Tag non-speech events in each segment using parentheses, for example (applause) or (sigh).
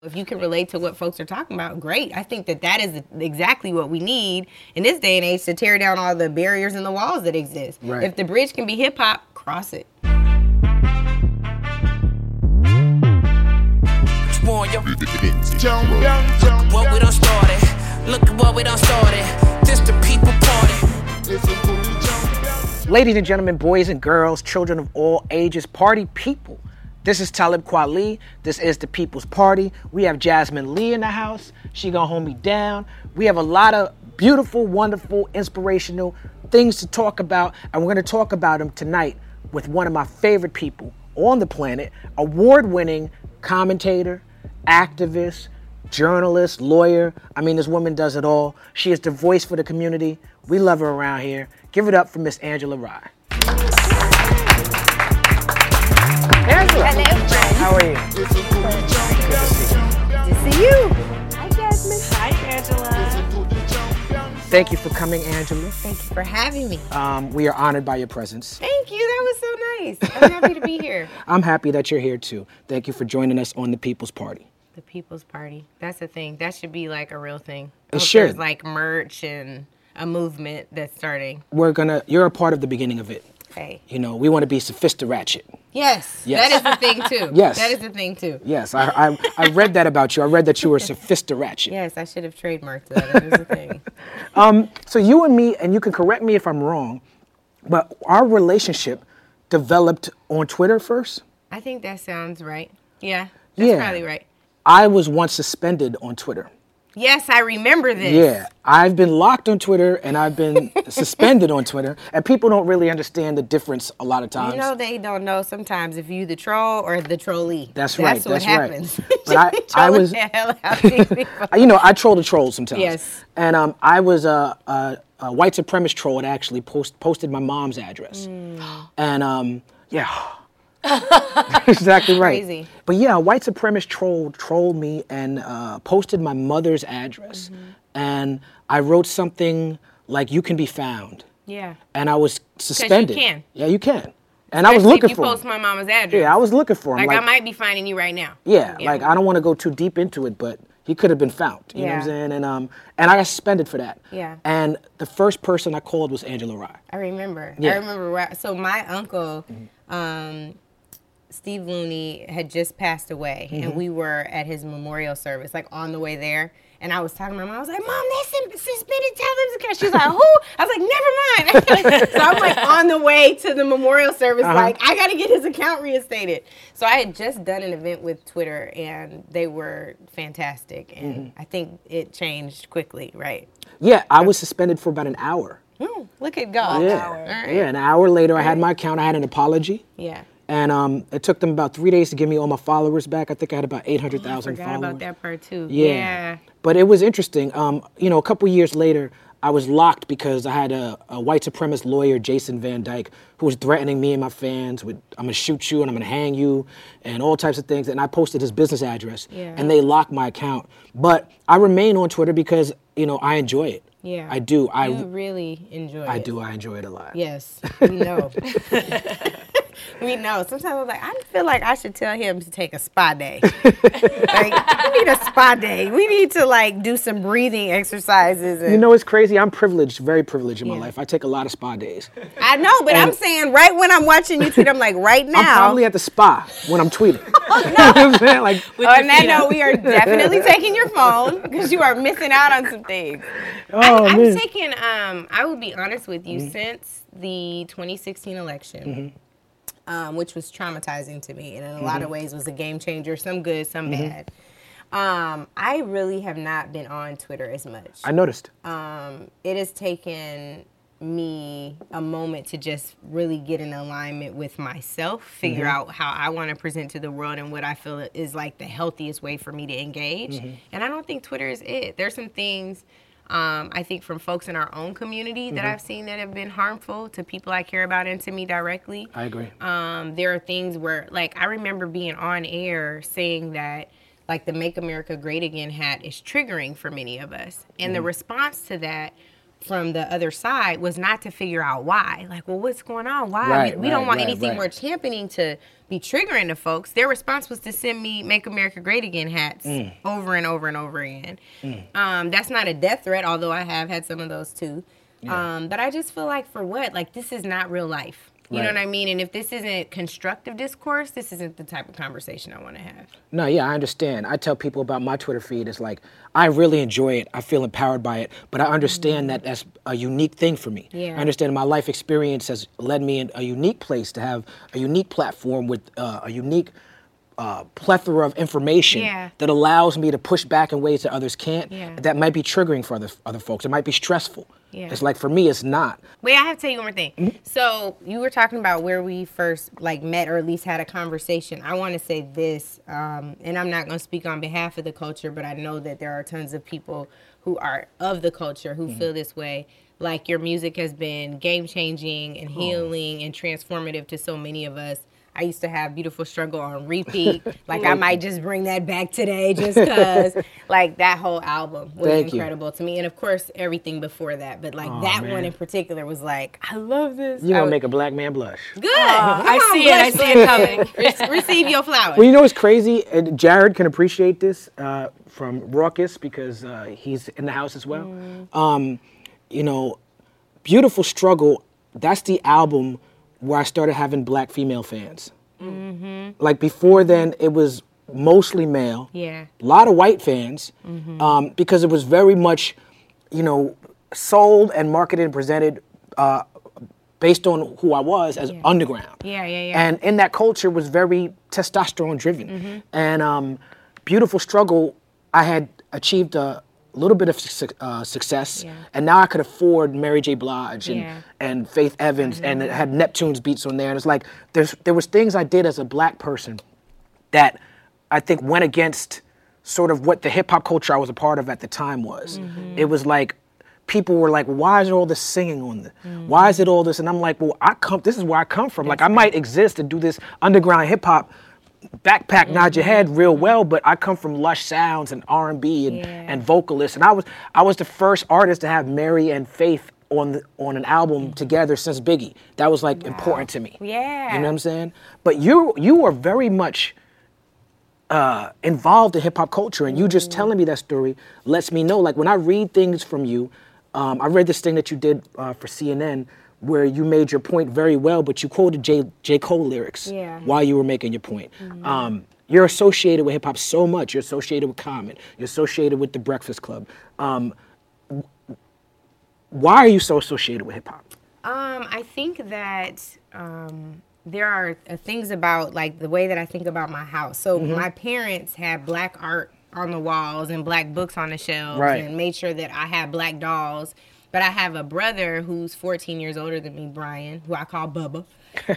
If you can relate to what folks are talking about, great. I think that that is exactly what we need in this day and age to tear down all the barriers and the walls that exist. Right. If the bridge can be hip hop, cross it. on your Look what we done started. Look at what we done started. This the people party. Ladies and gentlemen, boys and girls, children of all ages, party people. This is Talib Kweli. This is the People's Party. We have Jasmin Leigh in the house. She gonna hold me down. We have a lot of beautiful, wonderful, inspirational things to talk about, and we're gonna talk about them tonight with one of my favorite people on the planet, award-winning commentator, activist, journalist, lawyer. I mean, this woman does it all. She is the voice for the community. We love her around here. Give it up for Miss Angela Rye. Angela. How are you? Good to see you. Hi, Jasmine. Hi, Angela. Thank you for coming, Angela. Thank you for having me. Um, we are honored by your presence. Thank you. That was so nice. I'm happy to be here. (laughs) I'm happy that you're here too. Thank you for joining us on the People's Party. The People's Party. That's a thing. That should be like a real thing. It Hope should. There's like merch and a movement that's starting. We're gonna. You're a part of the beginning of it. Hey. You know, we want to be sophisticated. Yes. Yes. That is the thing too. (laughs) Yes. That is the thing too. Yes, I, I, I read that about you. I read that you were sophisticated. Yes, I should have trademarked that. That is the thing. (laughs) Um, so you and me, and you can correct me if I'm wrong, but our relationship developed on Twitter first. I think that sounds right. Yeah. That's Yeah. probably right. I was once suspended on Twitter. Yes, I remember this. Yeah, I've been locked on Twitter and I've been (laughs) suspended on Twitter, and people don't really understand the difference a lot of times. You know they don't know sometimes if you the troll or the trolley. That's right, That's what that's right. happens. But (laughs) I- I was- the hell out of (laughs) these people. you know, I troll the trolls sometimes. Yes. And um, I was a, a, a white supremacist troll that actually post, posted my mom's address. Mm. And um, yeah. (laughs) exactly right. Crazy. But yeah, a white supremacist troll trolled me and uh, posted my mother's address. Mm-hmm. And I wrote something like, you can be found. Yeah. And I was suspended. can. Yeah, you can. And I was looking if you for post him. my mama's address. Yeah, I was looking for him. like, I might be finding you right now. Yeah, like I don't want to go too deep into it, but he could have been found. You know what I'm Yeah. saying? And um, and I got suspended for that. Yeah. And the first person I called was Angela Rye. I remember. Yeah. I remember. Right. So my uncle, um, Steve Looney, had just passed away, Mm-hmm. and we were at his memorial service, like on the way there. And I was talking to my mom. I was like, "Mom, they sus- suspended Talib's account." She was like, "Who?" I was like, "Never mind." (laughs) so I'm like on the way to the memorial service, Uh-huh. like I got to get his account reinstated. So I had just done an event with Twitter, and they were fantastic, and Mm-hmm. I think it changed quickly, right? Yeah, I was suspended for about an hour. Hmm, look at God. Yeah. All right. Yeah, an hour later I had my account. I had an apology. Yeah. And um, it took them about three days to give me all my followers back. I think I had about 800,000 Forgot followers. about that part too. Yeah. Yeah. But it was interesting. Um, you know, a couple years later, I was locked because I had a, a white supremacist lawyer, Jason Van Dyke, who was threatening me and my fans with, I'm gonna shoot you and I'm gonna hang you and all types of things. And I posted his business address Yeah. and they locked my account. But I remain on Twitter because, you know, I enjoy it. Yeah. I do. I, really enjoy it. I do. I enjoy it a lot. Yes, we know. (laughs) (laughs) we know. Sometimes I'm like, I feel like I should tell him to take a spa day. (laughs) like, we need a spa day. We need to like do some breathing exercises. And, You know, it's crazy. I'm privileged, very privileged in my Yeah. life. I take a lot of spa days. I know, but I'm saying right when I'm watching you tweet, I'm like, right now. I'm probably at the spa when I'm tweeting. Oh, you know I'm saying? Like, on that note, we are definitely taking your phone because you are missing out on some things. oh, I, man. I've taken. Um, I will be honest with you. Since the 2016 election, um, which was traumatizing to me, and in a lot of ways was a game changer. Some good, some bad. Um, I really have not been on Twitter as much. I noticed. Um, it has taken me a moment to just really get in alignment with myself, figure out how I want to present to the world and what I feel is like the healthiest way for me to engage. And I don't think Twitter is it. There's some things um, I think from folks in our own community that I've seen that have been harmful to people I care about and to me directly. I agree. Um, there are things where, like, I remember being on air saying that, like, the Make America Great Again hat is triggering for many of us. And the response to that from the other side was not to figure out why. Like, well, what's going on? Why? Right, we, we don't want right, anything right. we're championing to be triggering to folks. Their response was to send me "Make America Great Again" hats Mm. over and over and over again. Um, that's not a death threat, although I have had some of those too. Um, but I just feel like for what? Like this is not real life. You know what I mean? And if this isn't constructive discourse, this isn't the type of conversation I want to have. No, yeah, I understand. I tell people about my Twitter feed. It's like I really enjoy it. I feel empowered by it, but I understand that that's a unique thing for me. Yeah. I understand my life experience has led me in a unique place to have a unique platform with uh, a unique uh, plethora of information Yeah. that allows me to push back in ways that others can't. Yeah. That might be triggering for other other folks. It might be stressful. Yeah. It's like for me, it's not. Wait, I have to tell you one more thing. Mm-hmm. So you were talking about where we first like met or at least had a conversation. I want to say this, um, and I'm not going to speak on behalf of the culture, but I know that there are tons of people who are of the culture who Mm-hmm. feel this way. Like your music has been game changing and healing and transformative to so many of us. I used to have Beautiful Struggle on repeat. (laughs) like I might just bring that back today just because (laughs) like that whole album was Thank you. incredible to me. And of course everything before that. But like Aw, that one in particular was like, I love this. You're gonna make a black man blush. good. I Come on, see it. I see it coming. Re- (laughs) Receive your flowers. Well, you know what's crazy? And Jared can appreciate this uh, from Raucous because uh, he's in the house as well. Um, you know, Beautiful Struggle, that's the album where I started having black female fans. Like before then, it was mostly male. Yeah. A lot of white fans um, because it was very much, you know, sold and marketed and presented uh, based on who I was as underground. Yeah, yeah, yeah. And in that culture was very testosterone driven. Mm-hmm. And um, Beautiful Struggle, I had achieved a little bit of su- uh, success, Yeah. and now I could afford Mary J. Blige and, Yeah. Mm-hmm. and Faith Evans, and it had Neptunes beats on there. And it's like there's there was things I did as a black person that I think went against sort of what the hip hop culture I was a part of at the time was. Mm-hmm. It was like people were like, "Why is there all this singing on the? Mm-hmm. Why is it all this?" And I'm like, "Well, I come. This is where I come from. like, I might exist and do this underground hip hop." Backpack nod your head real well but i come from lush sounds and r&b and, Yeah. and vocalists. And i was i was the first artist to have mary and faith on the, on an album together since biggie. That was like important to me. Yeah. you know what i'm saying? But you you are very much uh, involved in hip hop culture, and you just telling me that story lets me know. Like when I read things from you, um, I read this thing that you did uh, for CNN where you made your point very well, but you quoted J. J. Cole lyrics Yeah. while you were making your point. Um, you're associated with hip hop so much. You're associated with Common. You're associated with the Breakfast Club. Um, why are you so associated with hip hop? Um, I think that um, there are uh, things about like the way that I think about my house. So Mm-hmm. my parents had black art on the walls and black books on the shelves, Right. and made sure that I had black dolls. But I have a brother who's 14 years older than me, Brian, who I call Bubba.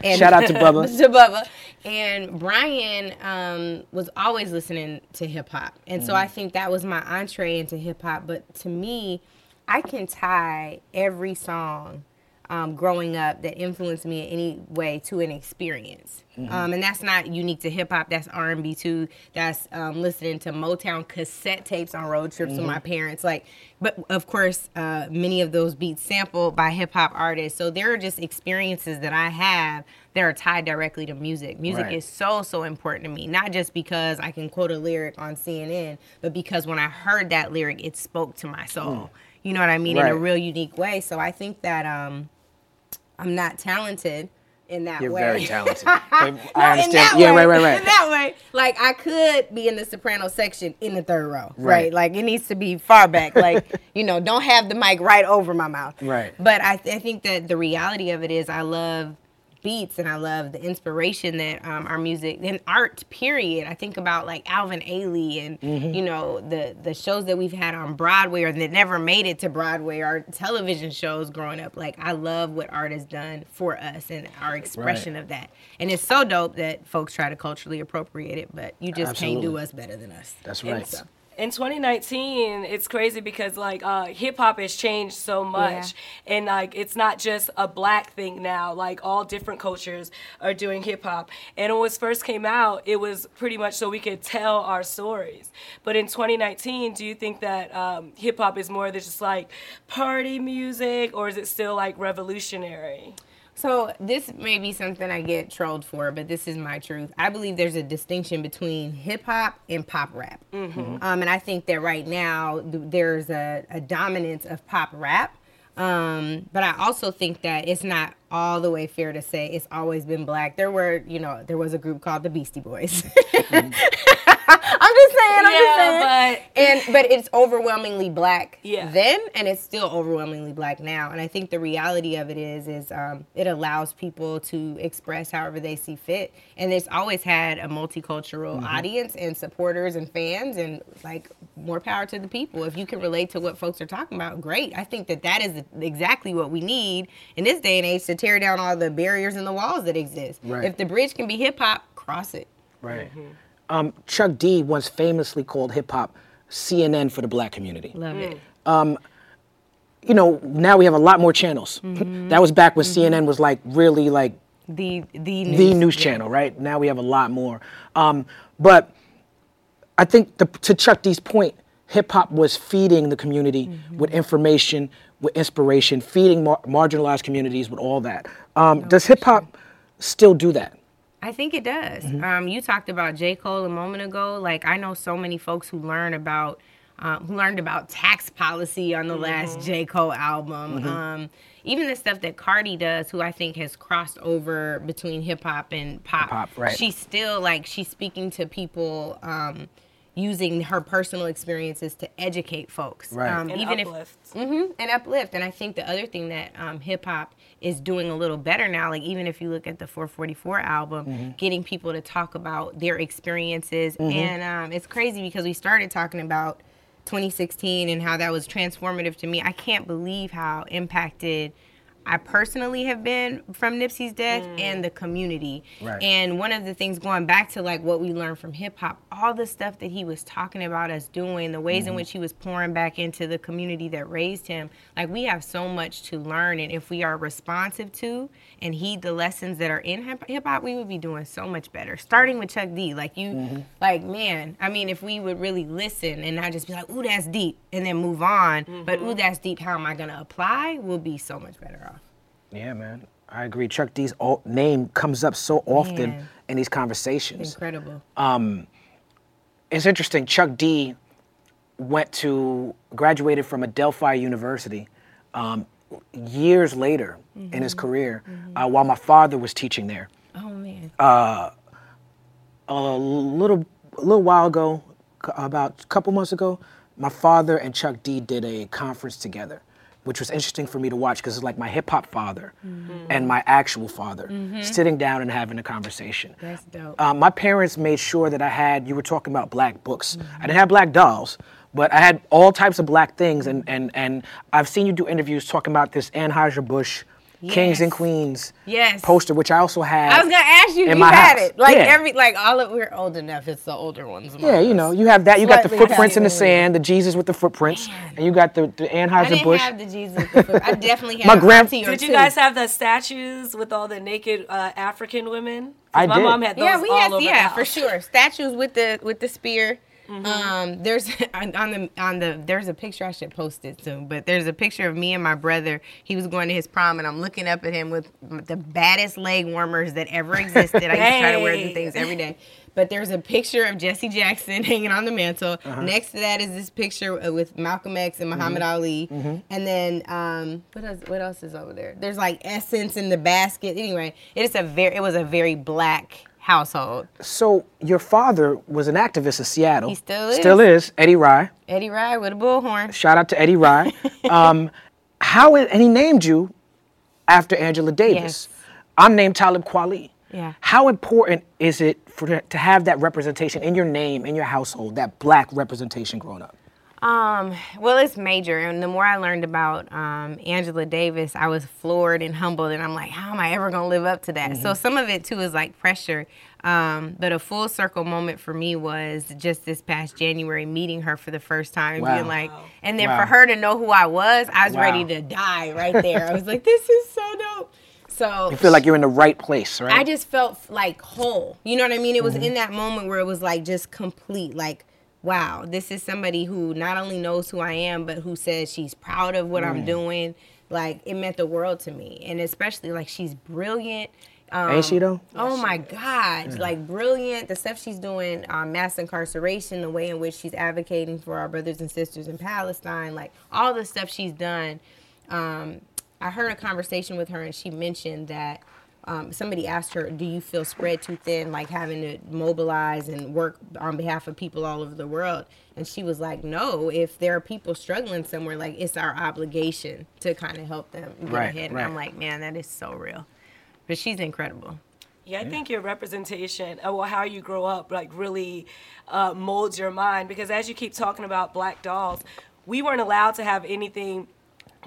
And (laughs) Shout out to Bubba. (laughs) to Bubba. And Brian um, was always listening to hip hop. And so I Mm-hmm. think that was my entree into hip hop. But to me, I can tie every song um, growing up that influenced me in any way to an experience. Mm-hmm. Um, and that's not unique to hip hop. That's R and B too. That's um, listening to Motown cassette tapes on road trips with my Mm-hmm. parents. Like, but of course, uh, many of those beats sampled by hip hop artists. So there are just experiences that I have that are tied directly to music. Music Right. is so so important to me. Not just because I can quote a lyric on CNN, but because when I heard that lyric, it spoke to my soul. You know what I mean in a Mm. Real unique way. So I think that um, I'm not talented in that You're way. very talented. (laughs) No, I in understand. Yeah, way, right, right, right. In that way, like I could be in the soprano section in the third row, right? Right. Like it needs to be far back, like (laughs) you know, don't have the mic right over my mouth, Right. But I, th- I think that the reality of it is, I love beats and I love the inspiration that um, our music and art. Period. I think about like Alvin Ailey and Mm-hmm. you know the the shows that we've had on Broadway or that never made it to Broadway, our television shows growing up. Like I love what art has done for us and our expression of that. And it's so dope that folks try to culturally appropriate it, but you just can't do us better than us. That's right. In 2019 it's crazy because like uh, hip hop has changed so much. Yeah. and like it's not just a black thing now. Like all different cultures are doing hip hop. And when it first came out it was pretty much so we could tell our stories. But in 2019 do you think that um, hip hop is more than just like party music or is it still like revolutionary so this may be something I get trolled for, but this is my truth. I believe there's a distinction between hip hop and pop rap, mm-hmm. um, and I think that right now there's a, a dominance of pop rap. Um, but I also think that it's not all the way fair to say it's always been black. There were, you know, there was a group called the Beastie Boys. (laughs) (laughs) I'm just saying. I'm yeah, just saying. But and but it's overwhelmingly black yeah. then, and it's still overwhelmingly black now. And I think the reality of it is, is um, it allows people to express however they see fit. And it's always had a multicultural mm-hmm. audience and supporters and fans, and like more power to the people. If you can relate to what folks are talking about, great. I think that that is exactly what we need in this day and age to tear down all the barriers and the walls that exist. Right. If the bridge can be hip hop, cross it. Right. Mm-hmm. Um, Chuck D once famously called hip hop CNN for the black community. Love it. Um, you know, now we have a lot more channels. Mm-hmm. (laughs) that was back when mm-hmm. CNN was like really like the the news, the news channel, right? Now we have a lot more. Um, but I think the, to Chuck D's point, hip hop was feeding the community mm-hmm. with information, with inspiration, feeding mar- marginalized communities with all that. Um, no, does hip hop still do that? I think it does. Mm-hmm. Um, you talked about J. Cole a moment ago. Like I know so many folks who learn about uh, who learned about tax policy on the mm-hmm. last J. Cole album. Mm-hmm. Um, even the stuff that Cardi does, who I think has crossed over between hip hop and pop. Pop, right? She's still like she's speaking to people. Um, using her personal experiences to educate folks. Right. Um, and even uplift. if mm-hmm, and uplift. And I think the other thing that um, hip hop is doing a little better now, like even if you look at the 444 album, mm-hmm. getting people to talk about their experiences. Mm-hmm. And um, it's crazy because we started talking about 2016 and how that was transformative to me. I can't believe how impacted I personally have been from Nipsey's death mm. and the community. Right. And one of the things going back to like what we learned from hip hop, all the stuff that he was talking about us doing, the ways mm-hmm. in which he was pouring back into the community that raised him, like we have so much to learn and if we are responsive to and heed the lessons that are in hip hop, we would be doing so much better. Starting with Chuck D, like you mm-hmm. like man, I mean if we would really listen and not just be like, "Ooh, that's deep," and then move on, mm-hmm. but "Ooh, that's deep, how am I going to apply?" we'll be so much better off. Yeah, man. I agree. Chuck D's name comes up so often man. in these conversations. Incredible. Um, it's interesting. Chuck D went to graduated from Adelphi University um, years later mm-hmm. in his mm-hmm. career, mm-hmm. uh, while my father was teaching there. Oh man. Uh, a little a little while ago, about a couple months ago, my father and Chuck D did a conference together which was interesting for me to watch because it's like my hip hop father mm-hmm. and my actual father mm-hmm. sitting down and having a conversation. That's dope. Um, my parents made sure that I had, you were talking about black books. Mm-hmm. I didn't have black dolls, but I had all types of black things. And, and, and I've seen you do interviews talking about this Anheuser-Busch Yes. Kings and Queens yes. poster, which I also have. I was gonna ask you, you had house. it. Like yeah. every, like all of we're old enough. It's the older ones. Yeah, you know, you have that. You got the footprints in the sand, the Jesus with the footprints, Man. and you got the the Anheuser Busch. I didn't have the Jesus. With the foot. I definitely (laughs) had. My grand. Did you guys have the statues with all the naked uh, African women? I my did. mom had those yeah, we all had, over yeah, for sure. Statues with the with the spear. Mm-hmm. Um, there's (laughs) on, on, the on the there's a picture I should post it soon, but there's a picture of me and my brother. He was going to his prom, and I'm looking up at him with the baddest leg warmers that ever existed. I used to try to wear the things every day. But there's a picture of Jesse Jackson (laughs) hanging on the mantle. Uh-huh. Next to that is this picture uh, with Malcolm X and Muhammad mm-hmm. Ali. Mm-hmm. And then um, what else? What else is over there? There's like essence in the basket. Anyway, it is a very it was a very black household. So your father was an activist in Seattle. He still is. Still is. Eddie Rye. Eddie Rye with a bullhorn. Shout out to Eddie Rye. (laughs) um, how and he named you after Angela Davis. Yes. I'm named Talib Kweli. Yeah. How important is it for to have that representation in your name in your household, that black representation growing up? Um, well, it's major. And the more I learned about um, Angela Davis, I was floored and humbled. And I'm like, how am I ever going to live up to that? Mm-hmm. So some of it, too, is like pressure. Um, but a full circle moment for me was just this past January meeting her for the first time, Wow. being like, and then Wow. for her to know who I was, I was Wow. ready to die right there. I was like, this is so dope. So You feel like you're in the right place, right? I just felt like whole. You know what I mean? It was in that moment where it was like just complete. Like, wow, this is somebody who not only knows who I am, but who says she's proud of what I'm doing. Like, it meant the world to me. And especially, like, she's brilliant. Um, Ain't she though? Oh my God, like brilliant. The stuff she's doing, um, mass incarceration, the way in which she's advocating for our brothers and sisters in Palestine, like all the stuff she's done. Um, I heard a conversation with her, and she mentioned that um, somebody asked her, "Do you feel spread too thin, like having to mobilize and work on behalf of people all over the world?" And she was like, "No. If there are people struggling somewhere, like it's our obligation to kind of help them get Right, ahead." And right. I'm like, "Man, that is so real." But she's incredible. Yeah, I think your representation of well, how you grow up like really uh, molds your mind because as you keep talking about black dolls, we weren't allowed to have anything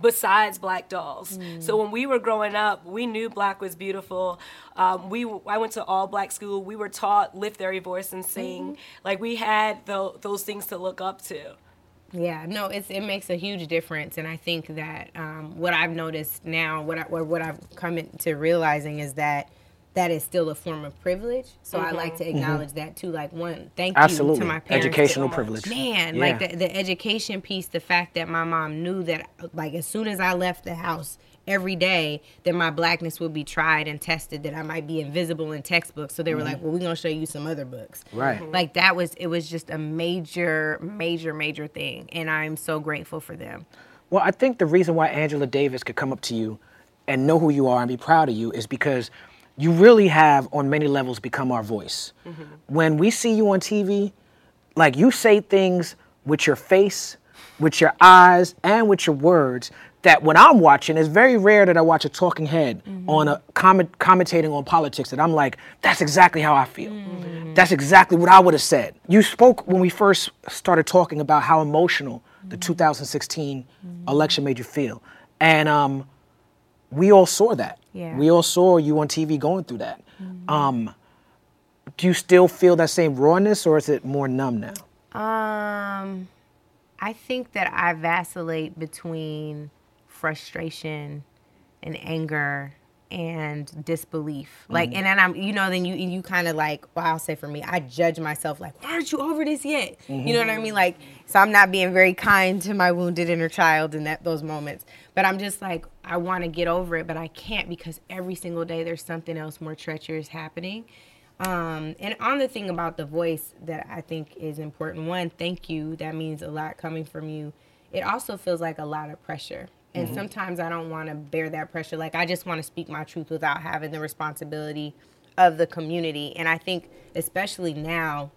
besides black dolls. So when we were growing up, we knew black was beautiful. Um, we I went to all black school. We were taught lift every voice and sing. Like we had tho- those things to look up to. Yeah, no, it's it makes a huge difference, and I think that um, what I've noticed now, what I, what what I've come into realizing is that that is still a form of privilege. So I like to acknowledge that too. Like one, thank you Mm-hmm. To my parents. Educational much. privilege. Man, Yeah. like the, the education piece, the fact that my mom knew that, like, as soon as I left the house every day, that my blackness would be tried and tested, that I might be invisible in textbooks. So they were like, well, we're going to show you some other books. Mm-hmm. Right. Mm-hmm. Like, that was, it was just a major, major, major thing. And I'm so grateful for them. Well, I think the reason why Angela Davis could come up to you and know who you are and be proud of you is because you really have, on many levels, become our voice. Mm-hmm. When we see you on TV, like you say things with your face, with your eyes, and with your words that when I'm watching, it's very rare that I watch a talking head mm-hmm. on a comment commentating on politics that I'm like, that's exactly how I feel. Mm-hmm. That's exactly what I would have said. You spoke when we first started talking about how emotional the 2016 election made you feel. And um, we all saw that. Yeah. We all saw you on TV going through that. Um, do you still feel that same rawness or is it more numb now? Um, I think that I vacillate between frustration and anger and disbelief. Like, and then I'm, you know, then you you kind of like, well, I'll say for me, I judge myself like, why aren't you over this yet? You know what I mean? Like, so I'm not being very kind to my wounded inner child in that those moments. But I'm just like, I want to get over it, but I can't because every single day there's something else more treacherous happening. Um, and on the thing about the voice that I think is important, one, thank you. That means a lot coming from you. It also feels like a lot of pressure. And sometimes I don't want to bear that pressure. Like, I just want to speak my truth without having the responsibility of the community. And I think, especially now,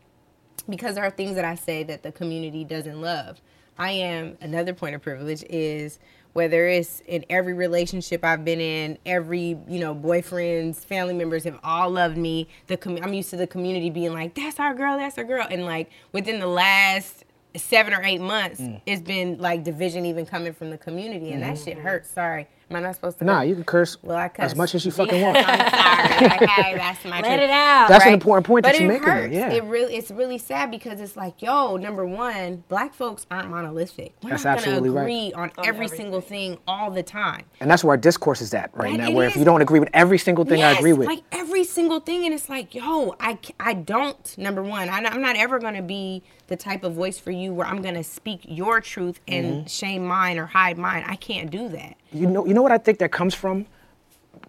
because there are things that I say that the community doesn't love. I am another point of privilege is whether it's in every relationship I've been in, every you know boyfriends, family members have all loved me. The com- I'm used to the community being like, "That's our girl, that's our girl," and like within the last seven or eight months, mm. it's been like division even coming from the community, and that shit mm-hmm. hurts. Sorry, am I not supposed to? Nah, curse? you can curse Well, I as much as you fucking (laughs) want. I'm sorry. Okay, that's my (laughs) (laughs) Let truth. it out. That's an important point that you're it making. Hurts. Yeah. It really, it's really sad because it's like, yo, number one, black folks aren't monolithic. We're That's not gonna absolutely right. agree on every everything. single thing all the time. and that's where our discourse is at right Right, now. it Where if you don't agree with every single thing I agree with, like every single thing, and it's like, yo, I, I don't. Number one, I, I'm not ever gonna be the type of voice for you where I'm gonna speak your truth and Mm-hmm. shame mine or hide mine. I can't do that. You know, you know what I think that comes from?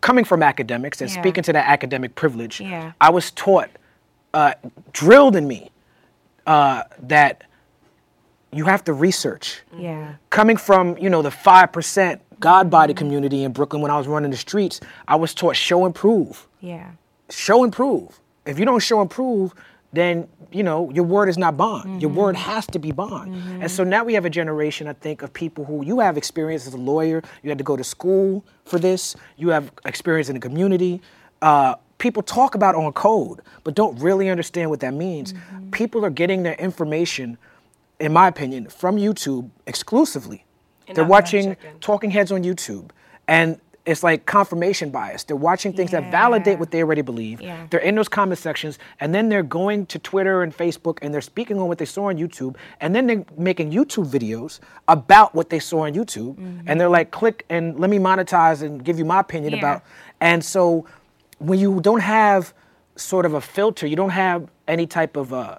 Coming from academics and Yeah. speaking to that academic privilege, Yeah. I was taught, uh, drilled in me, uh, that you have to research. Yeah. coming from you know the five percent God body community in Brooklyn when I was running the streets, I was taught show and prove, Yeah. show and prove. If you don't show and prove, then you know your word is not bond. Your word has to be bond. And so now we have a generation, I think, of people who you have experience as a lawyer. You had to go to school for this. You have experience in the community. Uh, people talk about on code, but don't really understand what that means. People are getting their information, in my opinion, from YouTube exclusively. And They're watching talking heads on YouTube, and it's like confirmation bias. They're watching things that validate what they already believe. Yeah. They're in those comment sections, and then they're going to Twitter and Facebook and they're speaking on what they saw on YouTube, and then they're making YouTube videos about what they saw on YouTube, and they're like, click and let me monetize and give you my opinion Yeah. about. And so, when you don't have sort of a filter, you don't have any type of uh,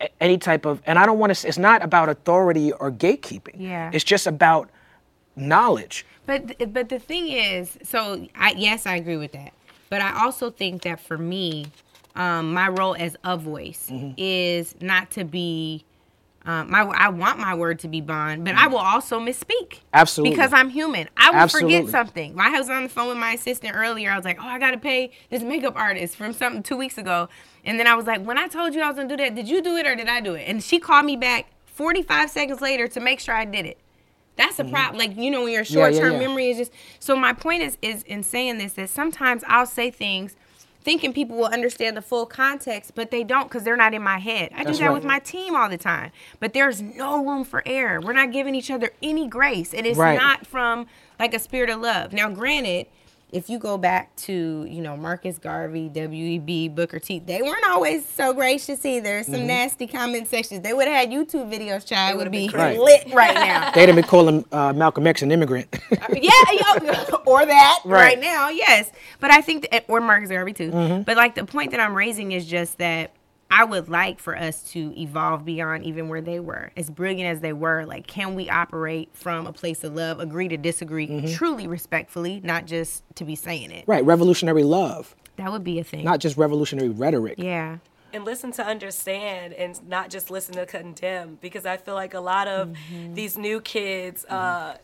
a- any type of, and I don't want to. It's not about authority or gatekeeping. Yeah. It's just about knowledge. But but the thing is, so I yes, I agree with that. But I also think that for me, um, my role as a voice Mm-hmm. is not to be. Um, my I want my word to be bond, but I will also misspeak. Absolutely. Because I'm human. I will Absolutely. forget something. I was on the phone with my assistant earlier. I was like, "Oh, I gotta pay this makeup artist from something two weeks ago," and then I was like, "When I told you I was gonna do that, did you do it or did I do it?" And she called me back 45 seconds later to make sure I did it. That's a problem. Like you know, when your Mm-hmm. Yeah, yeah, short-term yeah. memory is just. So my point is, is in saying this that sometimes I'll say things, thinking people will understand the full context, but they don't because they're not in my head. I That's do that right. with my team all the time. But there's no room for error. We're not giving each other any grace. and It is Right. not from like a spirit of love. Now, granted. If you go back to, you know, Marcus Garvey, W.E.B., Booker T, they weren't always so gracious either. Some Mm-hmm. nasty comment sections. They would have had YouTube videos, child. Would be been crazy. lit right now. (laughs) They'd have been calling uh, Malcolm X an immigrant. yeah, yo, (laughs) or that right. Right. now, yes. But I think that, or Marcus Garvey too. Mm-hmm. But like the point that I'm raising is just that I would like for us to evolve beyond even where they were, as brilliant as they were. Like, can we operate from a place of love, agree to disagree, Mm-hmm. truly respectfully, not just to be saying it? right, revolutionary love, That would be a thing. not just revolutionary rhetoric. yeah. and listen to understand and not just listen to condemn because I feel like a lot of these new kids, uh,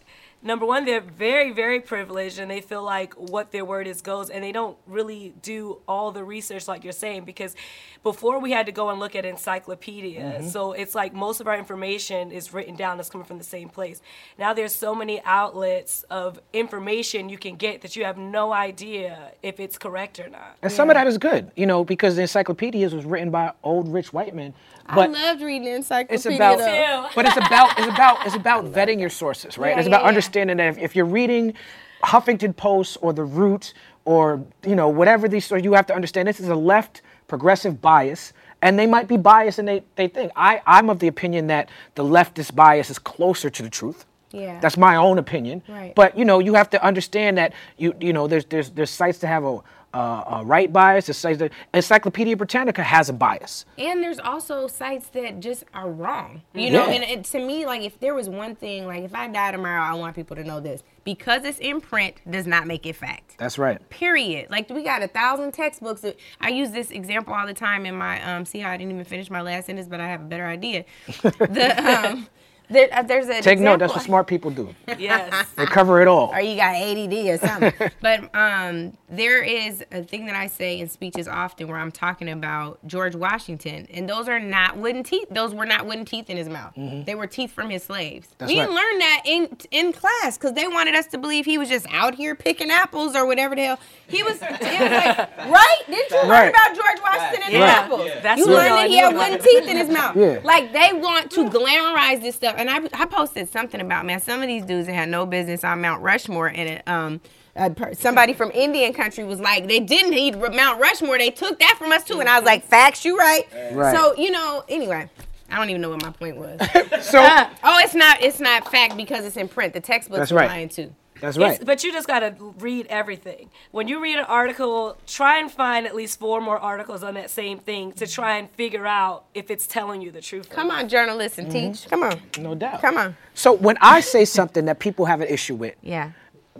number one, they're very, very privileged and they feel like what their word is goes and they don't really do all the research like you're saying because before we had to go and look at encyclopedia. Mm-hmm. So it's like most of our information is written down that's coming from the same place. Now there's so many outlets of information you can get that you have no idea if it's correct or not. And some of that is good, you know, because the encyclopedias was written by old rich white men. But I loved reading the encyclopedia. it's about but it's about it's about it's about (laughs) vetting your sources right Yeah, it's about yeah, yeah. understanding that if, if you're reading huffington post or the root or you know whatever these or you have to understand this is a left progressive bias and they might be biased and they, they think I, i'm of the opinion that the leftist bias is closer to the truth Yeah. that's my own opinion Right. but you know you have to understand that you you know there's there's there's sites that have a uh, a right bias. That Encyclopedia Britannica has a bias. And there's also sites that just are wrong. You know, Yeah. and it, to me, like if there was one thing, like if I die tomorrow, I want people to know this. Because it's in print does not make it fact. That's right. Period. Like we got a thousand textbooks. That, I use this example all the time in my um. See how I didn't even finish my last sentence, but I have a better idea. (laughs) the um, there, uh, there's a Take note. That's what smart people do. (laughs) Yes. They cover it all. or you got ADD or something. (laughs) but um, there is a thing that I say in speeches often where I'm talking about George Washington, and those are not wooden teeth. Those were not wooden teeth in his mouth. They were teeth from his slaves. Mm-hmm. That's we didn't right. learn that in in class because they wanted us to believe he was just out here picking apples or whatever the hell. He was, it was like, (laughs) right? Didn't you learn about George Washington and the Yeah. apples? Yeah. That's you really learned all that he had about wooden teeth in his mouth. Yeah. Like they want to glamorize this stuff, and I, I posted something about man. Some of these dudes that had no business on Mount Rushmore, and it, um, a per- somebody from Indian country was like, they didn't need Mount Rushmore. They took that from us too, and I was like, facts, you right. Right. So you know, anyway, I don't even know what my point was. (laughs) So (laughs) oh, it's not, it's not fact because it's in print. The textbooks That's are right. lying too. That's It's- right. but you just gotta read everything. When you read an article, try and find at least four more articles on that same thing to try and figure out if it's telling you the truth. or Come on, journalists and teach. Mm-hmm. Come on, No doubt. come on. So when I say something that people have an issue with, Yeah.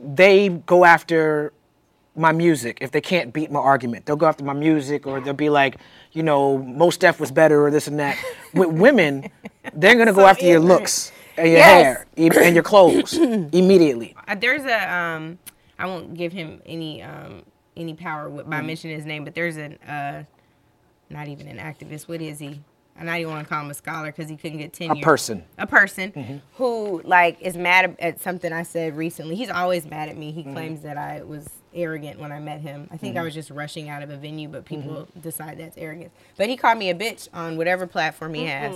they go after my music if they can't beat my argument. They'll go after my music or they'll be like, you know, Mos Def was better or this and that. With women, they're gonna go after your looks and your Yes. hair and your clothes (coughs) immediately. Uh, there's a um I won't give him any um any power with, Mm. by mentioning his name, but there's an uh not even an activist. What is he? I not even want to call him a scholar because he couldn't get tenure. A person. A person Mm-hmm. who like is mad at something I said recently. He's always mad at me. He Mm-hmm. claims that I was arrogant when I met him. I think I was just rushing out of a venue, but people Mm-hmm. decide that's arrogance. But he called me a bitch on whatever platform he has.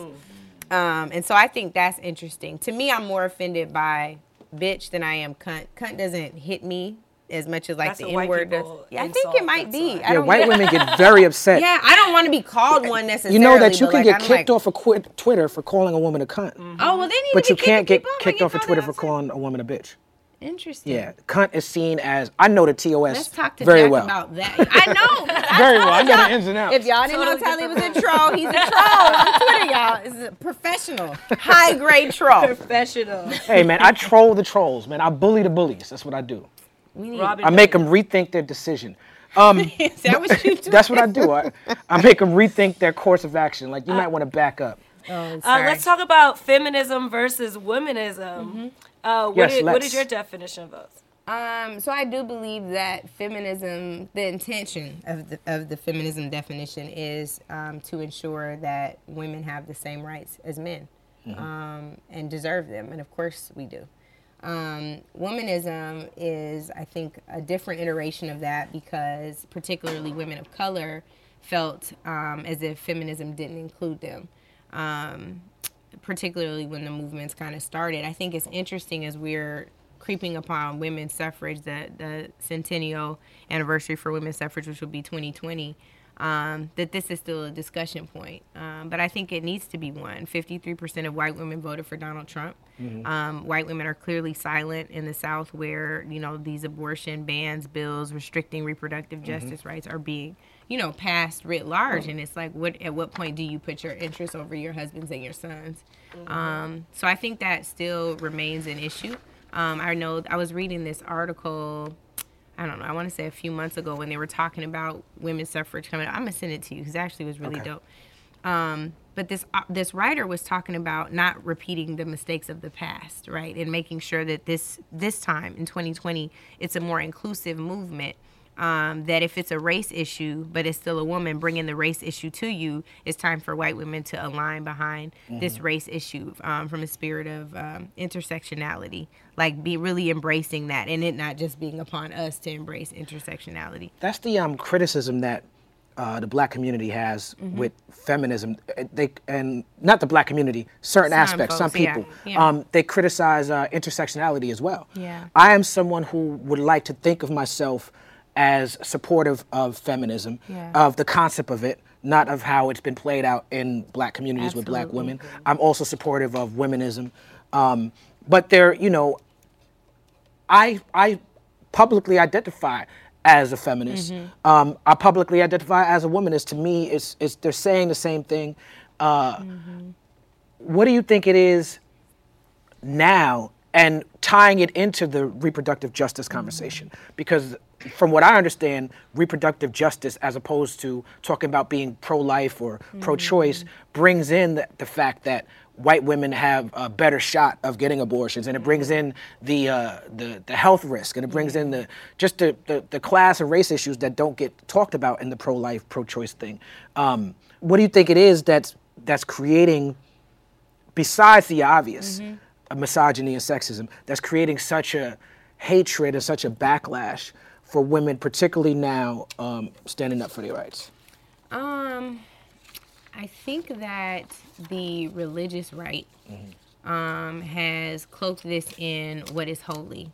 Um, and so I think that's interesting. To me, I'm more offended by bitch than I am cunt. Cunt doesn't hit me as much as like That's the N word does. Yeah, I think it might be. why. I Yeah, white women get (laughs) very upset. Yeah, I don't want to be called one necessarily. You know that you can like, get I'm kicked like, off of quit Twitter for calling a woman a cunt, Oh well, they need but to you be can't get people up. I kicked off of Twitter for calling a woman a bitch. Interesting. Yeah, cunt is seen as I know the TOS Let's talk to very Jack well. about that. I know. (laughs) Very well. I told know the ins and outs. If y'all didn't Totally know Tally was a troll, he's a troll on Twitter, y'all. He's a professional, high grade troll. Professional. Hey man, I troll the trolls, man. I bully the bullies. That's what I do. We need, Robin I make them rethink their decision. Um, (laughs) Is that what you do? that's what I do. I, I make them rethink their course of action. Like you might want to back up. Oh, Uh, let's talk about feminism versus womanism. Uh, what, Yes, is, what your definition of those? Um, so I do believe that feminism, the intention of the of the feminism definition is um, to ensure that women have the same rights as men, um, and deserve them, and of course we do. Um, womanism is, I think, a different iteration of that because particularly women of color felt um, as if feminism didn't include them. Particularly when the movements kind of started. I think it's interesting as we're creeping upon women's suffrage, the, the centennial anniversary for women's suffrage, which will be 2020, um, that this is still a discussion point. Um, but I think it needs to be one. 53% of white women voted for Donald Trump. Um, white women are clearly silent in the South where, you know, these abortion bans, bills restricting reproductive justice rights are being, you know, past writ large. And it's like, what at what point do you put your interests over your husband's and your sons? Um, so I think that still remains an issue. Um, I know I was reading this article. I don't know. I want to say a few months ago when they were talking about women's suffrage coming. I'm gonna send it to you because it actually was really Okay. dope. Um, but this uh, this writer was talking about not repeating the mistakes of the past, right, and making sure that this this time in 2020 it's a more inclusive movement. Um, that if it's a race issue, but it's still a woman bringing the race issue to you, it's time for white women to align behind this race issue um, from a spirit of um, intersectionality, like be really embracing that, and it not just being upon us to embrace intersectionality. That's the um, criticism that uh, the black community has Mm-hmm. with feminism. Uh, They and not the black community, certain Some aspects, some folks, yeah, people. yeah. Um, they criticize uh, intersectionality as well. Yeah. I am someone who would like to think of myself as supportive of feminism, Yeah. of the concept of it, not of how it's been played out in black communities with black Absolutely. women. I'm also supportive of womanism. Um, but there, you know, I I publicly identify as a feminist. Mm-hmm. Um, I publicly identify as a womanist. To me, it's, it's they're saying the same thing. Uh, Mm-hmm. What do you think it is now, and tying it into the reproductive justice conversation? Because from what I understand, reproductive justice, as opposed to talking about being pro-life or pro-choice, brings in the, the fact that white women have a better shot of getting abortions, and it brings in the uh, the, the health risk, and it brings in the just the, the, the class and race issues that don't get talked about in the pro-life, pro-choice thing. Um, what do you think it is that's that's creating, besides the obvious, of misogyny and sexism, that's creating such a hatred and such a backlash for women, particularly now um, standing up for their rights? Um, I think that the religious right um, has cloaked this in what is holy,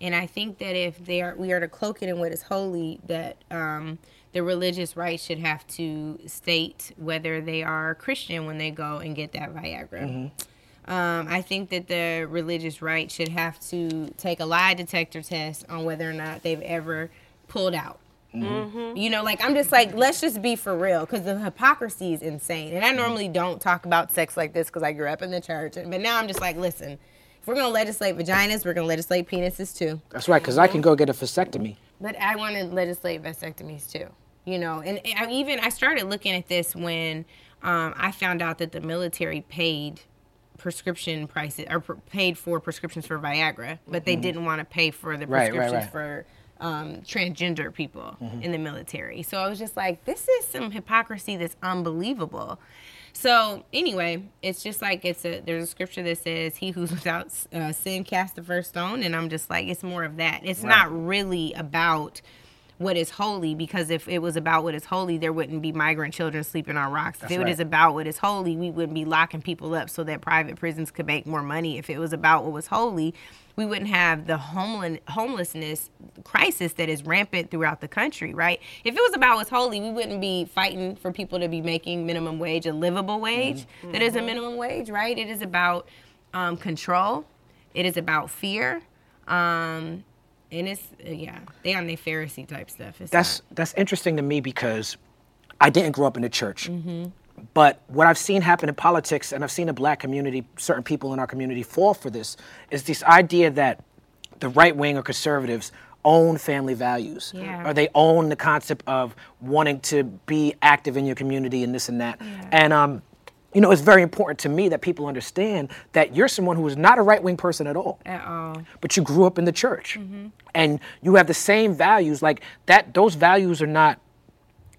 and I think that if they are, we are to cloak it in what is holy, that um, the religious right should have to state whether they are Christian when they go and get that Viagra. Um, I think that the religious right should have to take a lie detector test on whether or not they've ever pulled out. You know, like I'm just like, let's just be for real, because the hypocrisy is insane. And I normally don't talk about sex like this because I grew up in the church, but now I'm just like, listen, if we're gonna legislate vaginas, we're gonna legislate penises too. That's right, because I can go get a vasectomy. But I want to legislate vasectomies too. You know, and I even I started looking at this when um, I found out that the military paid prescription prices or pr- paid for prescriptions for Viagra, but they didn't want to pay for the Mm-hmm. Right, right, prescriptions right. for um, transgender people Mm-hmm. in the military. So I was just like, this is some hypocrisy that's unbelievable. So anyway, it's just like it's a there's a scripture that says, "He who's without uh, sin cast the first stone," and I'm just like, it's more of that. It's not really about what is holy because if it was about what is holy, there wouldn't be migrant children sleeping on rocks. That's if it right. was about what is holy, we wouldn't be locking people up so that private prisons could make more money. If it was about what was holy, we wouldn't have the homeless homelessness crisis that is rampant throughout the country, right? If it was about what's holy, we wouldn't be fighting for people to be making minimum wage a livable wage that is a minimum wage, right? It is about um, control. It is about fear. Um, and it's uh, yeah, they on their Pharisee type stuff. It's That's not- that's interesting to me because I didn't grow up in the church. Mm-hmm. But what I've seen happen in politics, and I've seen the black community, certain people in our community fall for this, is this idea that the right wing or conservatives own family values. Yeah. Or they own the concept of wanting to be active in your community and this and that. And um, you know, it's very important to me that people understand that you're someone who is not a right wing person at all. At all. but you grew up in the church. Mm-hmm. And you have the same values like that those values are not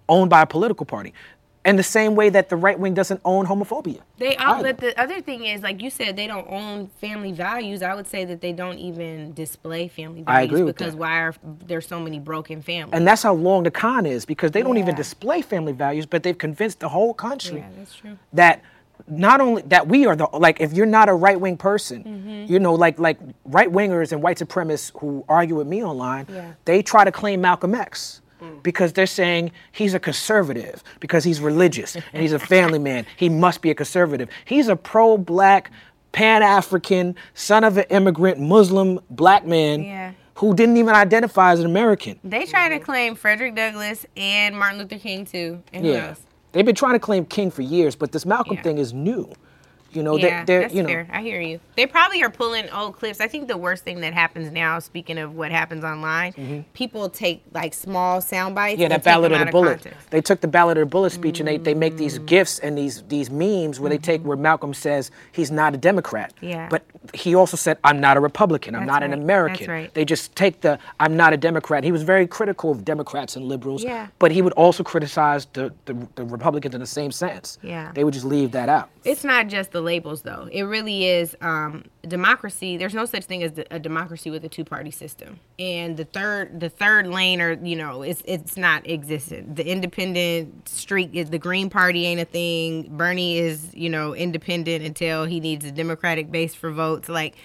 owned by a political party and the same way that the right wing doesn't own homophobia They all, but the other thing is, like you said, they don't own family values. I would say that they don't even display family values I agree with because that. why are there so many broken families? and that's how long the con is because they don't even display family values but they've convinced the whole country yeah, that's true. that not only that we are the like if you're not a right wing person, Mm-hmm. you know, like like right wingers and white supremacists who argue with me online, Yeah. they try to claim Malcolm X. Mm. Because they're saying he's a conservative, because he's religious (laughs) and he's a family man. He must be a conservative. He's a pro black, pan African, son of an immigrant Muslim black man Yeah. who didn't even identify as an American. They try to claim Frederick Douglass and Martin Luther King too, and who Yeah. else? They've been trying to claim King for years, but this Malcolm Yeah. thing is new. You know, Yeah, they, they're, that's you know, fair. I hear you. They probably are pulling old clips. I think the worst thing that happens now, speaking of what happens online, people take like small sound bites. Mm-hmm. Yeah, that Ballot or the Bullet. context. They took the Ballot or the Bullet speech and they, they make these Mm. gifs and these these memes where they take where Malcolm says he's not a Democrat. Yeah. But he also said, I'm not a Republican. I'm That's not an. American. That's right. They just take the I'm not a Democrat. He was very critical of Democrats and liberals. Yeah. But he would also criticize the, the, the Republicans in the same sense. Yeah. They would just leave that out. It's not just the labels, though. It really is um, democracy. There's no such thing as a democracy with a two-party system. And the third, the third lane, or you know, it's it's not existent. The independent streak is the Green Party ain't a thing. Bernie is you know independent until he needs a Democratic base for votes. Like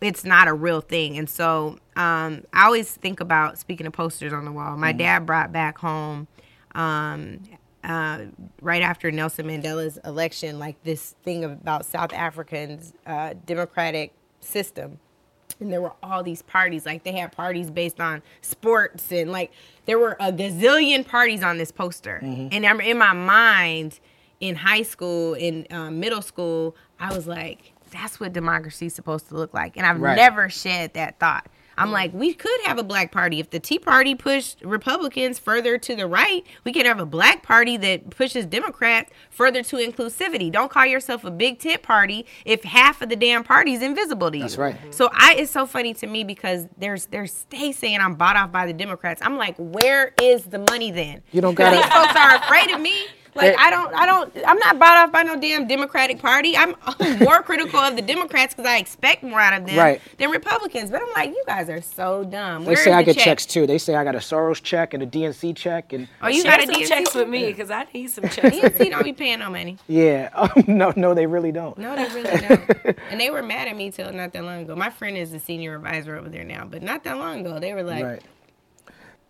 it's not a real thing. And so um, I always think about speaking of posters on the wall. My dad brought back home um, uh, right after Nelson Mandela's election, like this thing about South Africans' uh, democratic system. And there were all these parties, like they had parties based on sports, and like there were a gazillion parties on this poster. And I'm in my mind, in high school, in um, middle school, I was like, "That's what democracy is supposed to look like." And I've Right. never shed that thought. I'm like, we could have a black party. If the Tea Party pushed Republicans further to the right, we could have a black party that pushes Democrats further to inclusivity. Don't call yourself a big tent party if half of the damn party is invisible to you. That's right. So I it's so funny to me because there's there's they saying I'm bought off by the Democrats. I'm like, where is the money then? You don't gotta- These folks are afraid of me. Like They- I don't, I don't, I'm not bought off by no damn Democratic Party. I'm more (laughs) critical of the Democrats because I expect more out of them Right. than Republicans. But I'm like, you guys are so dumb. They Where say I the get check? checks too. They say I got a Soros check and a DNC check and Oh, you got a some DNC checks with me because I need some (laughs) checks. DNC don't be paying no money. yeah. (laughs) Oh, no, no, they really don't. No, they really don't. and they were mad at me till not that long ago. My friend is the senior advisor over there now, but not that long ago, they were like, Right.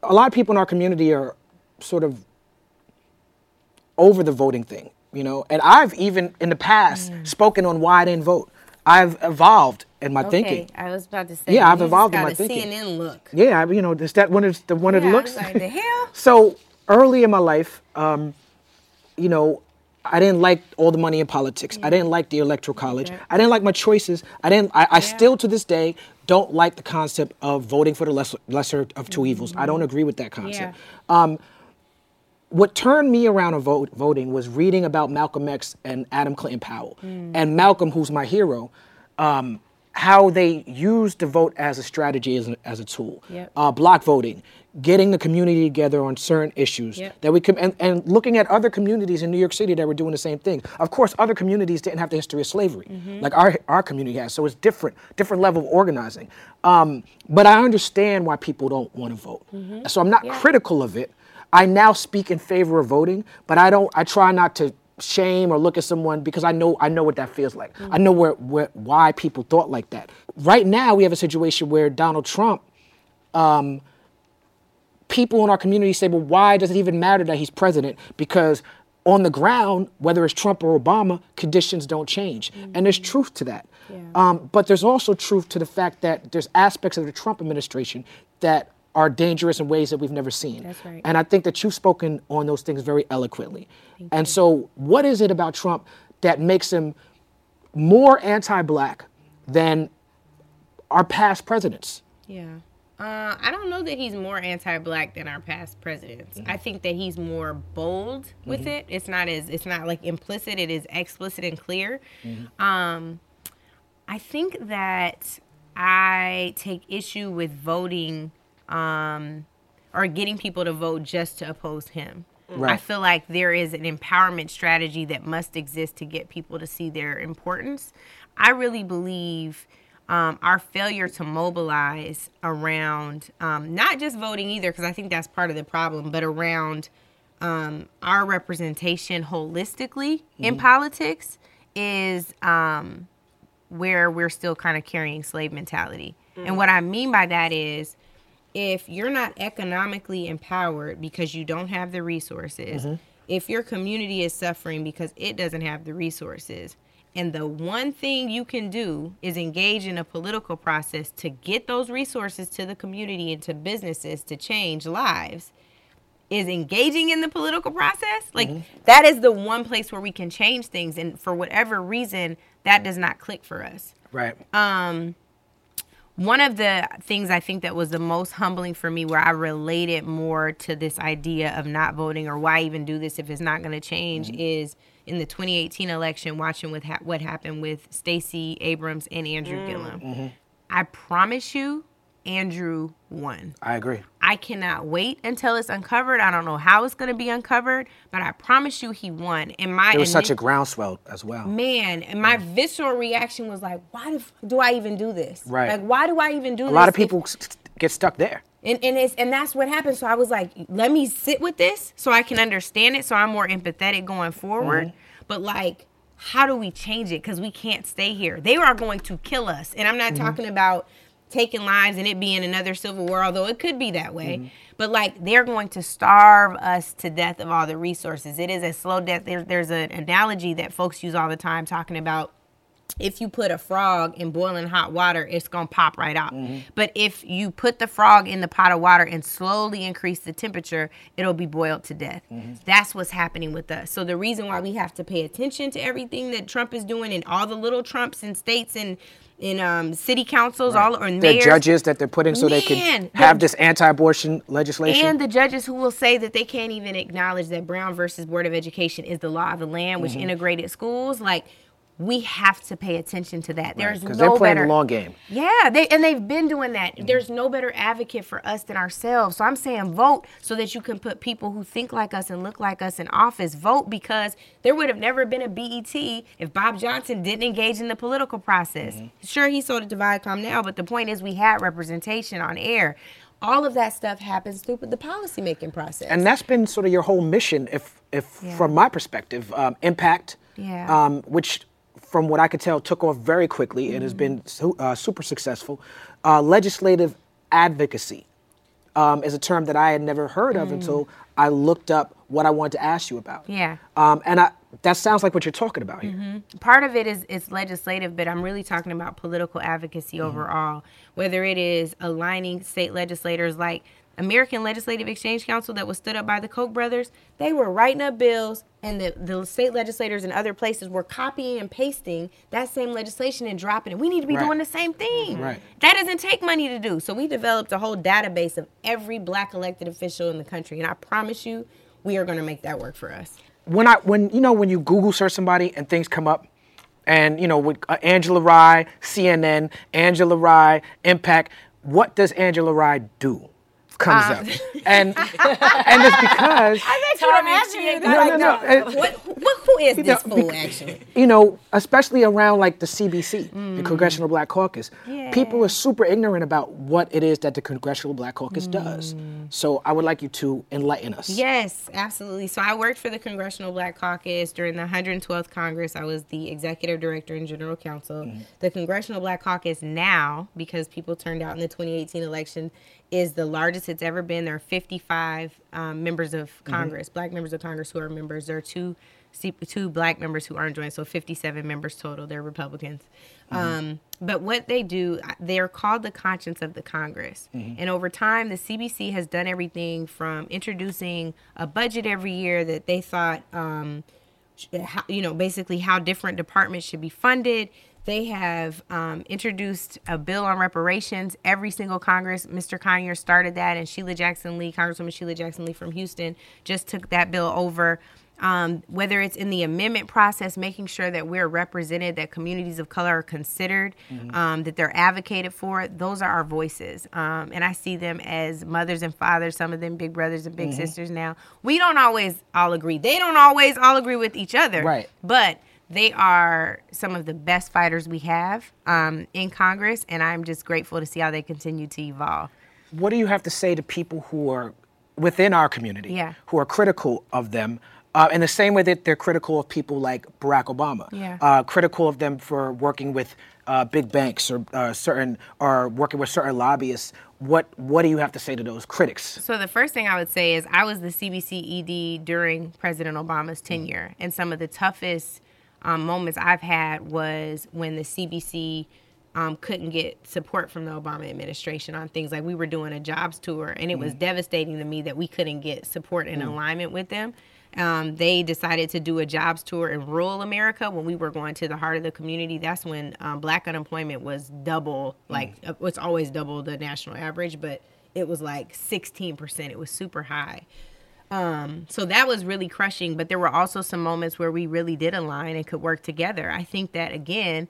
A lot of people in our community are sort of over the voting thing, you know. And I've even in the past spoken on why I didn't vote. I've evolved in my okay, thinking. I was about to say, Yeah, I've evolved in my a thinking. CNN look. Yeah, I- you know, is that one of the one of the looks? like, the hell? (laughs) So early in my life, um, you know, I didn't like all the money in politics. I didn't like the electoral college. I didn't like my choices. I didn't. I, I still to this day don't like the concept of voting for the lesser, lesser of two evils. I don't agree with that concept. Um, what turned me around on vote, voting was reading about Malcolm X and Adam Clayton Powell. And Malcolm, who's my hero, um, how they used the vote as a strategy, as a, as a tool. Yep. Uh, block voting, getting the community together on certain issues Yep. that we can, and, and looking at other communities in New York City that were doing the same thing. Of course, other communities didn't have the history of slavery, like our our community has. So it's different, different level of organizing. Um, but I understand why people don't want to vote. So I'm not critical of it. I now speak in favor of voting, but I don't. I try not to shame or look at someone because I know I know what that feels like. I know where, where why people thought like that. Right now, we have a situation where Donald Trump people in our community say, well, why does it even matter that he's president? Because on the ground, whether it's Trump or Obama, conditions don't change. And there's truth to that. Um, but there's also truth to the fact that there's aspects of the Trump administration that are dangerous in ways that we've never seen. That's right. And I think that you've spoken on those things very eloquently. and so, what is it about Trump that makes him more anti black than our past presidents? Yeah. Uh, I don't know that he's more anti-black than our past presidents. I think that he's more bold with it. It's not as it's not like implicit. It is explicit and clear. Um, I think that I take issue with voting um, or getting people to vote just to oppose him. I feel like there is an empowerment strategy that must exist to get people to see their importance. I really believe um, our failure to mobilize around um, not just voting either, because I think that's part of the problem, but around um, our representation holistically in politics is um, where we're still kind of carrying slave mentality. And what I mean by that is if you're not economically empowered because you don't have the resources, if your community is suffering because it doesn't have the resources, and the one thing you can do is engage in a political process to get those resources to the community and to businesses to change lives, is engaging in the political process. Like that is the one place where we can change things. And for whatever reason, that does not click for us. Right. Um, one of the things I think that was the most humbling for me, where I related more to this idea of not voting or why even do this if it's not going to change, mm-hmm. is in the 2018 election, watching with ha- what happened with Stacey Abrams and Andrew mm. Gillum. Mm-hmm. I promise you, Andrew won. I agree. I cannot wait until it's uncovered. I don't know how it's going to be uncovered, but I promise you, he won. And my There was such a groundswell as well. man, and my visceral reaction was like, "Why do I even do this? Right. Like, why do I even do A this?" A lot of people s- get stuck there. and and it's and that's what happened. So I was like, "Let me sit with this, so I can understand it, so I'm more empathetic going forward." Mm-hmm. But like, how do we change it? Because we can't stay here. They are going to kill us, and I'm not Mm-hmm. talking about taking lives and it being another civil war, although it could be that way. Mm-hmm. But like they're going to starve us to death of all the resources. It is a slow death. There, there's an analogy that folks use all the time talking about if you put a frog in boiling hot water, it's gonna pop right out. But if you put the frog in the pot of water and slowly increase the temperature, it'll be boiled to death. That's what's happening with us. So the reason why we have to pay attention to everything that Trump is doing and all the little Trumps in states and in um, city councils, all or The judges that they're putting so they can have the- this anti-abortion legislation. and the judges who will say that they can't even acknowledge that Brown versus Board of Education is the law of the land, which Mm-hmm. integrated schools. Like, we have to pay attention to that. There's because no they're playing better. the long game. Yeah, they and they've been doing that. Mm-hmm. There's no better advocate for us than ourselves. So I'm saying vote so that you can put people who think like us and look like us in office. Vote because there would have never been a BET if Bob Johnson didn't engage in the political process. Mm-hmm. Sure, he sold it to Viacom now, but the point is we had representation on air. All of that stuff happens through the policymaking process. and that's been sort of your whole mission if if Yeah. from my perspective um, impact Yeah. um, which from what i could tell took off very quickly and has been su- uh, super successful uh, legislative advocacy um, is a term that i had never heard of until i looked up what i wanted to ask you about Yeah. um, and I, that sounds like what you're talking about here part of it is is legislative, but I'm really talking about political advocacy Mm-hmm. overall. Whether it is aligning state legislators like American Legislative Exchange Council that was stood up by the Koch brothers, they were writing up bills and the, the state legislators in other places were copying and pasting that same legislation and dropping it. We need to be Right. doing the same thing. Right. That doesn't take money to do. So we developed a whole database of every black elected official in the country. And I promise you, we are going to make that work for us. when I when you know when you Google search somebody and things come up, and you know with uh, Angela Rye, CNN, Angela Rye, Impact. What does Angela Rye do? Comes Uh, up, and and it's because (laughs) I Tommy, thought you were asking she me no, no, no. What, what, who is know, this fool, bec- actually? you know, especially around like the CBC, the hmm. Congressional Black Caucus, yeah. people are super ignorant about what it is that the Congressional Black Caucus does. Hmm. So I would like you to enlighten us. Yes, absolutely. So I worked for the Congressional Black Caucus during the 112th Congress. I was the executive director and general counsel. Mm-hmm. The Congressional Black Caucus now, because people turned out in the 2018 election, is the largest it's ever been. There are 55 um, members of Congress, black members of Congress who are members. There are two two black members who aren't joined, so 57 members total. They're Republicans. Um, but what they do, they're called the conscience of the Congress. And over time, the CBC has done everything from introducing a budget every year that they thought, um, how, you know, basically how different departments should be funded. They have um, introduced a bill on reparations. Every single Congress, Mr. Conyers started that, and Sheila Jackson Lee, Congresswoman Sheila Jackson Lee from Houston, just took that bill over um, whether it's in the amendment process, making sure that we're represented, that communities of color are considered, um, that they're advocated for. Those are our voices, um, and I see them as mothers and fathers. Some of them big brothers and big sisters. Now we don't always all agree. They don't always all agree with each other. Right. But they are some of the best fighters we have um, in Congress, and I'm just grateful to see how they continue to evolve. What do you have to say to people who are within our community Yeah. who are critical of them? Uh, in the same way that they're critical of people like Barack Obama, Yeah. uh, critical of them for working with uh, big banks or uh, certain or working with certain lobbyists. What what do you have to say to those critics? So the first thing I would say is I was the CBC ED during President Obama's tenure, and some of the toughest um, moments I've had was when the CBC um, couldn't get support from the Obama administration on things like we were doing a jobs tour, and it was devastating to me that we couldn't get support and alignment with them. Um, they decided to do a jobs tour in rural America when we were going to the heart of the community. That's when um, black unemployment was double, like uh, it's always double the national average, but it was like 16%. It was super high. Um, so that was really crushing, but there were also some moments where we really did align and could work together. I think that again,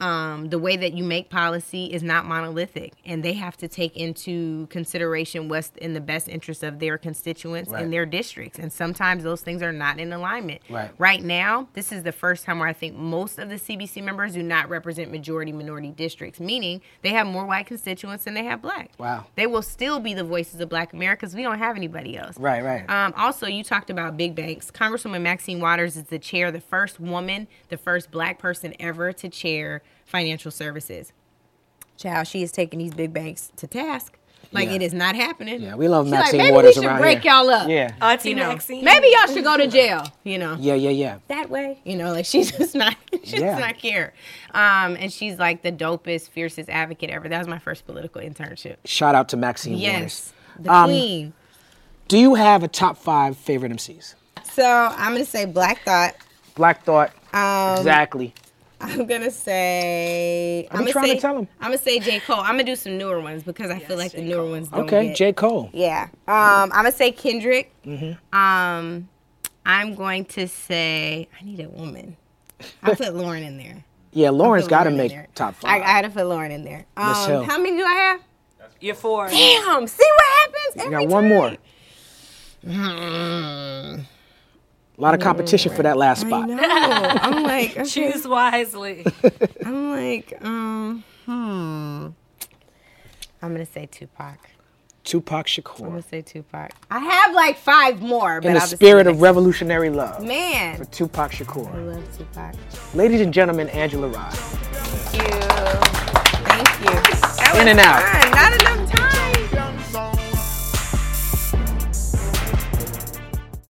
um, the way that you make policy is not monolithic, and they have to take into consideration what's in the best interest of their constituents Right. and their districts. And sometimes those things are not in alignment. Right. Right now, this is the first time where I think most of the CBC members do not represent majority minority districts, meaning they have more white constituents than they have black. Wow. They will still be the voices of Black America because we don't have anybody else. Right, right. Um, also, you talked about big banks. Congresswoman Maxine Waters is the chair, the first woman, the first black person ever to chair financial services. Child, she is taking these big banks to task. Like Yeah. it is not happening. Yeah, we love She's Maxine like, maybe Waters we should break here." y'all up. Yeah. Auntie You know, Maxine. maybe y'all should go to jail. You know, Yeah, yeah, yeah. that way. You know, like (laughs) she's just not, she Yeah. not here. Um, and she's like the dopest, fiercest advocate ever. That was my first political internship. Shout out to Maxine Yes, Waters. the Um, queen. Do you have a top five favorite MCs? So I'm gonna say Black Thought. Black Thought. Um, exactly. I'm gonna say. I'm gonna trying to say, tell 'em. I'm gonna say J Cole. I'm gonna do some newer ones because I feel like the newer ones don't Okay, get- J. Cole. Yeah. Um, I'm gonna say Kendrick. Mm-hmm. Um, I'm going to say I need a woman. I put (laughs) Lauryn in there. Yeah, Lauryn's got to Lauryn make top I, five. I had to put Lauryn in there. Miss Um, Hill. how many do I have? You're four. Damn. See what happens? you every got one more. time. A lot of competition for that last spot. I spot. know. I'm like, (laughs) okay. Choose wisely. I'm like, um, hmm. I'm gonna say Tupac. Tupac Shakur. I'm gonna say Tupac. I have like five more, but In the spirit of revolutionary love man. for Tupac Shakur. I love Tupac. Ladies and gentlemen, Angela Rye. Thank you. Thank you. That In was and out. fun.